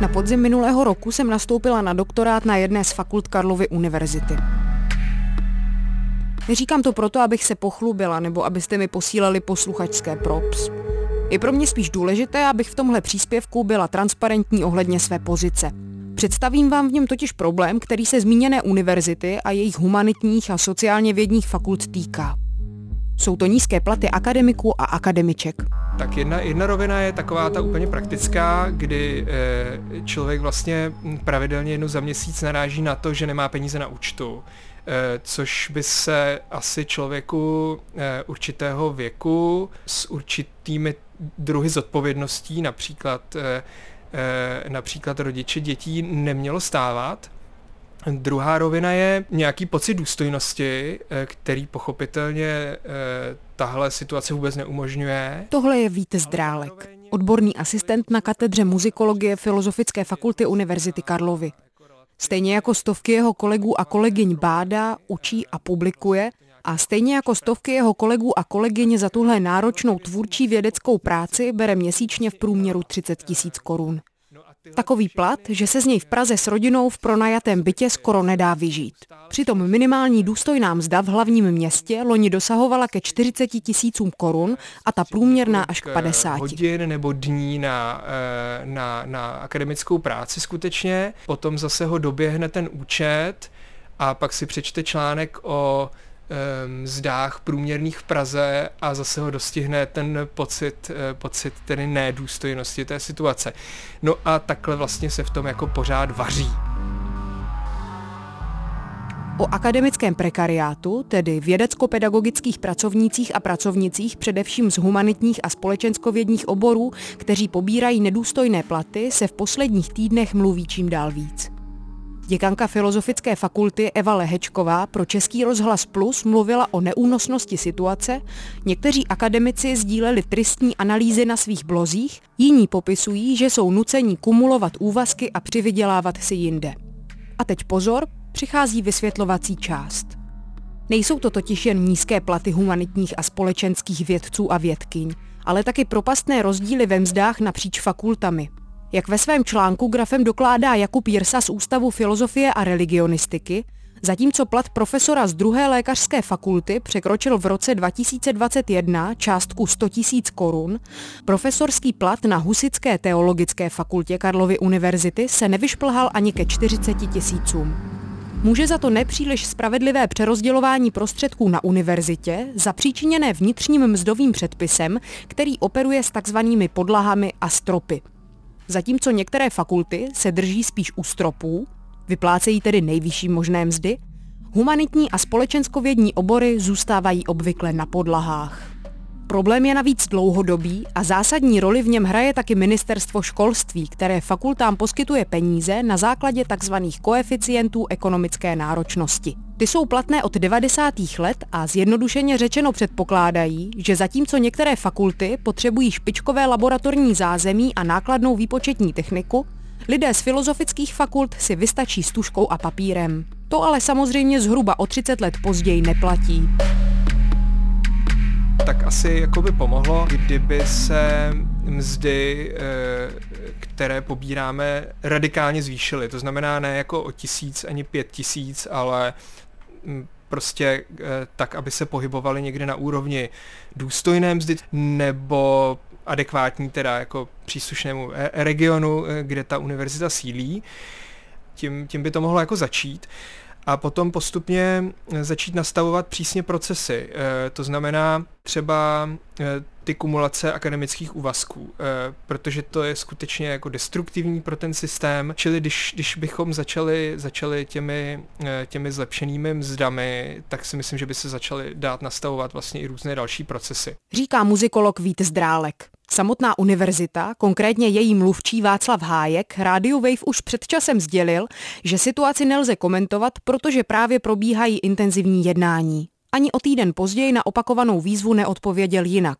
Na podzim minulého roku jsem nastoupila na doktorát na jedné z fakult Karlovy univerzity. Neříkám to proto, abych se pochlubila nebo abyste mi posílali posluchačské props. Je pro mě spíš důležité, abych v tomhle příspěvku byla transparentní ohledně své pozice. Představím vám v něm totiž problém, který se zmíněné univerzity a jejich humanitních a sociálně vědních fakult týká. Jsou to nízké platy akademiků a akademiček. Tak jedna, jedna rovina je taková ta úplně praktická, kdy e, člověk vlastně pravidelně jednou za měsíc naráží na to, že nemá peníze na účtu. E, což by se asi člověku e, určitého věku s určitými druhy zodpovědností, například, například rodiče dětí, nemělo stávat. Druhá rovina je nějaký pocit důstojnosti, eh, který pochopitelně eh, tahle situace vůbec neumožňuje. Tohle je Vít Zdrálek, odborný asistent na katedře muzikologie Filozofické fakulty Univerzity Karlovy. Stejně jako stovky jeho kolegů a kolegyň bádá, učí a publikuje a stejně jako stovky jeho kolegů a kolegyň za tuhle náročnou tvůrčí vědeckou práci bere měsíčně v průměru 30 tisíc korun. Takový plat, že se z něj v Praze s rodinou v pronajatém bytě skoro nedá vyžít. Přitom minimální důstojná mzda v hlavním městě loni dosahovala ke 40 tisícům korun a ta průměrná až k 50. Hodin nebo dní na, eh, na, na akademickou práci skutečně, potom zase ho doběhne ten účet a pak si přečte článek o mzdách průměrných v Praze a zase ho dostihne ten pocit, eh, pocit tedy nedůstojnosti té situace. No a takhle vlastně se v tom jako pořád vaří. O akademickém prekariátu, tedy vědecko-pedagogických pracovnících a pracovnicích především z humanitních a společenskovědních oborů, kteří pobírají nedůstojné platy, se v posledních týdnech mluví čím dál víc. Děkanka Filozofické fakulty Eva Lehečková pro Český rozhlas Plus mluvila o neúnosnosti situace, někteří akademici sdíleli tristní analýzy na svých blozích, jiní popisují, že jsou nuceni kumulovat úvazky a přivydělávat si jinde. A teď pozor, přichází vysvětlovací část. Nejsou to totiž jen nízké platy humanitních a společenských vědců a vědkyň, ale taky propastné rozdíly ve mzdách napříč fakultami, jak ve svém článku grafem dokládá Jakub Jirsa z Ústavu filozofie a religionistiky, zatímco plat profesora z druhé lékařské fakulty překročil v roce 2021 částku 100 000 korun, profesorský plat na Husické teologické fakultě Karlovy univerzity se nevyšplhal ani ke 40 tisícům. Může za to nepříliš spravedlivé přerozdělování prostředků na univerzitě, zapříčiněné vnitřním mzdovým předpisem, který operuje s takzvanými podlahami a stropy. Zatímco některé fakulty se drží spíš u stropů, vyplácejí tedy nejvyšší možné mzdy, humanitní a společenskovědní obory zůstávají obvykle na podlahách. Problém je navíc dlouhodobý a zásadní roli v něm hraje taky ministerstvo školství, které fakultám poskytuje peníze na základě tzv. koeficientů ekonomické náročnosti. Ty jsou platné od 90. let a zjednodušeně řečeno předpokládají, že zatímco některé fakulty potřebují špičkové laboratorní zázemí a nákladnou výpočetní techniku, lidé z filozofických fakult si vystačí s tuškou a papírem. To ale samozřejmě zhruba o 30 let později neplatí tak asi jako by pomohlo, kdyby se mzdy, eh, které pobíráme, radikálně zvýšily. To znamená ne jako o tisíc ani pět tisíc, ale mm, prostě eh, tak, aby se pohybovaly někde na úrovni důstojné mzdy nebo adekvátní teda jako příslušnému eh, regionu, kde ta univerzita sílí. Tím, tím by to mohlo jako začít a potom postupně eh, začít nastavovat přísně procesy. Eh, to znamená třeba eh, ty kumulace akademických úvazků, protože to je skutečně jako destruktivní pro ten systém, čili když, když bychom začali, začali těmi, těmi zlepšenými mzdami, tak si myslím, že by se začaly dát nastavovat vlastně i různé další procesy. Říká muzikolog Vít Zdrálek. Samotná univerzita, konkrétně její mluvčí Václav Hájek, Radio Wave už před časem sdělil, že situaci nelze komentovat, protože právě probíhají intenzivní jednání. Ani o týden později na opakovanou výzvu neodpověděl jinak.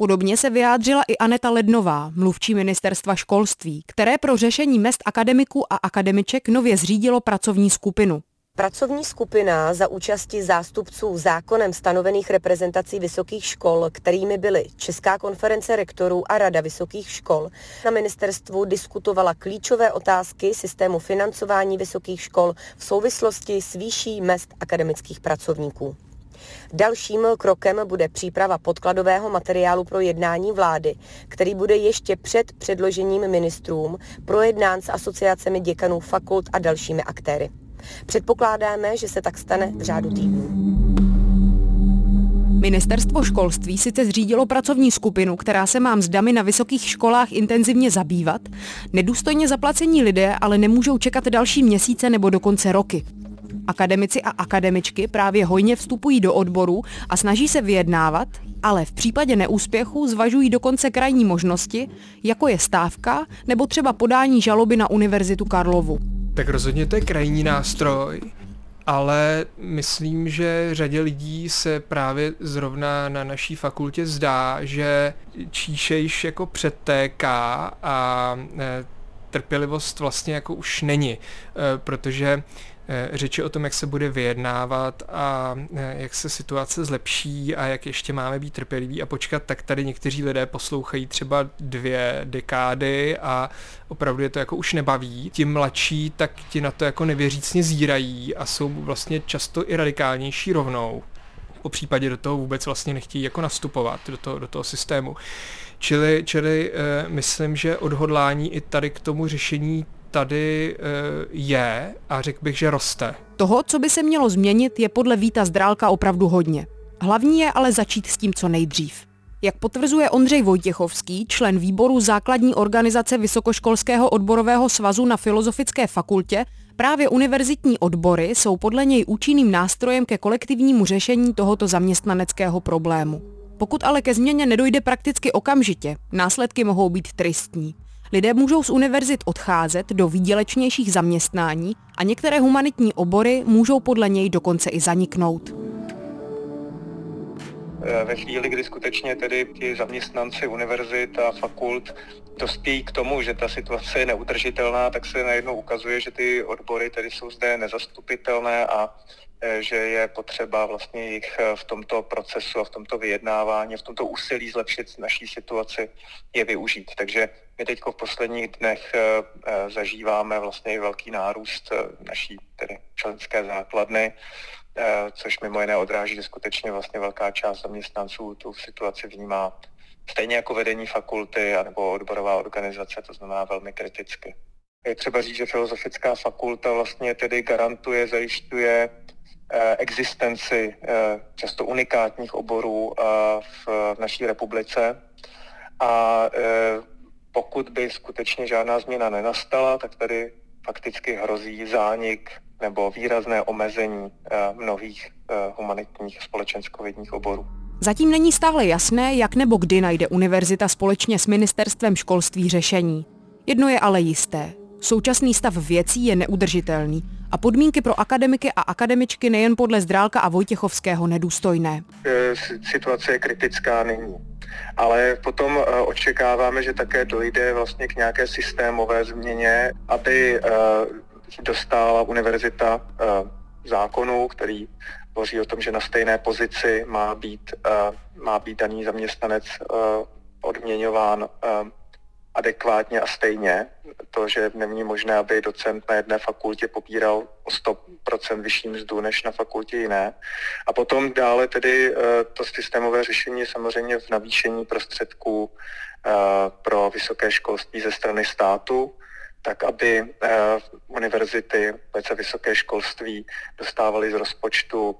Podobně se vyjádřila i Aneta Lednová, mluvčí ministerstva školství, které pro řešení mest akademiků a akademiček nově zřídilo pracovní skupinu. Pracovní skupina za účasti zástupců zákonem stanovených reprezentací vysokých škol, kterými byly Česká konference rektorů a Rada vysokých škol, na ministerstvu diskutovala klíčové otázky systému financování vysokých škol v souvislosti s výší mest akademických pracovníků. Dalším krokem bude příprava podkladového materiálu pro jednání vlády, který bude ještě před předložením ministrům projednán s asociacemi děkanů fakult a dalšími aktéry. Předpokládáme, že se tak stane v řádu týdnů. Ministerstvo školství sice zřídilo pracovní skupinu, která se má mzdami na vysokých školách intenzivně zabývat. Nedůstojně zaplacení lidé ale nemůžou čekat další měsíce nebo dokonce roky. Akademici a akademičky právě hojně vstupují do odboru a snaží se vyjednávat, ale v případě neúspěchu zvažují dokonce krajní možnosti, jako je stávka nebo třeba podání žaloby na Univerzitu Karlovu. Tak rozhodně to je krajní nástroj, ale myslím, že řadě lidí se právě zrovna na naší fakultě zdá, že číšejš jako předtéká a e, trpělivost vlastně jako už není, e, protože řeči o tom, jak se bude vyjednávat a eh, jak se situace zlepší a jak ještě máme být trpěliví a počkat, tak tady někteří lidé poslouchají třeba dvě dekády a opravdu je to jako už nebaví. Ti mladší tak ti na to jako nevěřícně zírají a jsou vlastně často i radikálnější rovnou. Po případě do toho vůbec vlastně nechtějí jako nastupovat do toho, do toho systému. Čili, čili uh, myslím, že odhodlání i tady k tomu řešení tady eh, je a řekl bych, že roste. Toho, co by se mělo změnit, je podle Víta Zdrálka opravdu hodně. Hlavní je ale začít s tím co nejdřív. Jak potvrzuje Ondřej Vojtěchovský, člen výboru základní organizace Vysokoškolského odborového svazu na Filozofické fakultě, právě univerzitní odbory jsou podle něj účinným nástrojem ke kolektivnímu řešení tohoto zaměstnaneckého problému. Pokud ale ke změně nedojde prakticky okamžitě, následky mohou být tristní. Lidé můžou z univerzit odcházet do výdělečnějších zaměstnání a některé humanitní obory můžou podle něj dokonce i zaniknout. Eh, ve chvíli, kdy skutečně tedy ti zaměstnanci univerzit a fakult dospějí k tomu, že ta situace je neudržitelná, tak se najednou ukazuje, že ty odbory tedy jsou zde nezastupitelné a Eh, že je potřeba vlastně jich eh, v tomto procesu a v tomto vyjednávání, v tomto úsilí zlepšit naší situaci je využít. Takže my teď v posledních dnech zažíváme vlastně velký nárůst naší tedy členské základny, což mimo jiné odráží, že skutečně vlastně velká část zaměstnanců tu situaci vnímá stejně jako vedení fakulty nebo odborová organizace, to znamená velmi kriticky. Je třeba říct, že Filozofická fakulta vlastně tedy garantuje, zajišťuje Eh, existenci eh, často unikátních oborů eh, v naší republice. A pokud by skutečně žádná změna nenastala, tak tady fakticky hrozí zánik nebo výrazné omezení mnohých humanitních společenskovědních oborů. Zatím není stále jasné, jak nebo kdy najde univerzita společně s ministerstvem školství řešení. Jedno je ale jisté. Současný stav věcí je neudržitelný a podmínky pro akademiky a akademičky nejen podle Zdrálka a Vojtěchovského nedůstojné. E, situace je kritická nyní. Ale potom očekáváme, že také dojde vlastně k nějaké systémové změně, aby dostala univerzita zákonu, který hovoří o tom, že na stejné pozici má být, má být daný zaměstnanec odměňován adekvátně a stejně. To, že není možné, aby docent na jedné fakultě pobíral o 100% vyšší mzdu než na fakultě jiné. A potom dále tedy eh, to systémové řešení samozřejmě v navýšení prostředků eh, pro vysoké školství ze strany státu, tak aby eh, univerzity, vůbec vysoké školství dostávaly z rozpočtu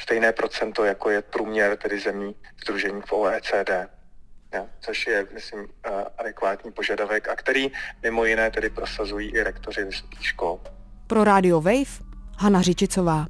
stejné procento, jako je průměr tedy zemí združení v OECD ja, což je, myslím, eh, adekvátní požadavek a který mimo jiné tedy prosazují i rektoři vysokých škol. Pro Radio Wave Hana Řičicová.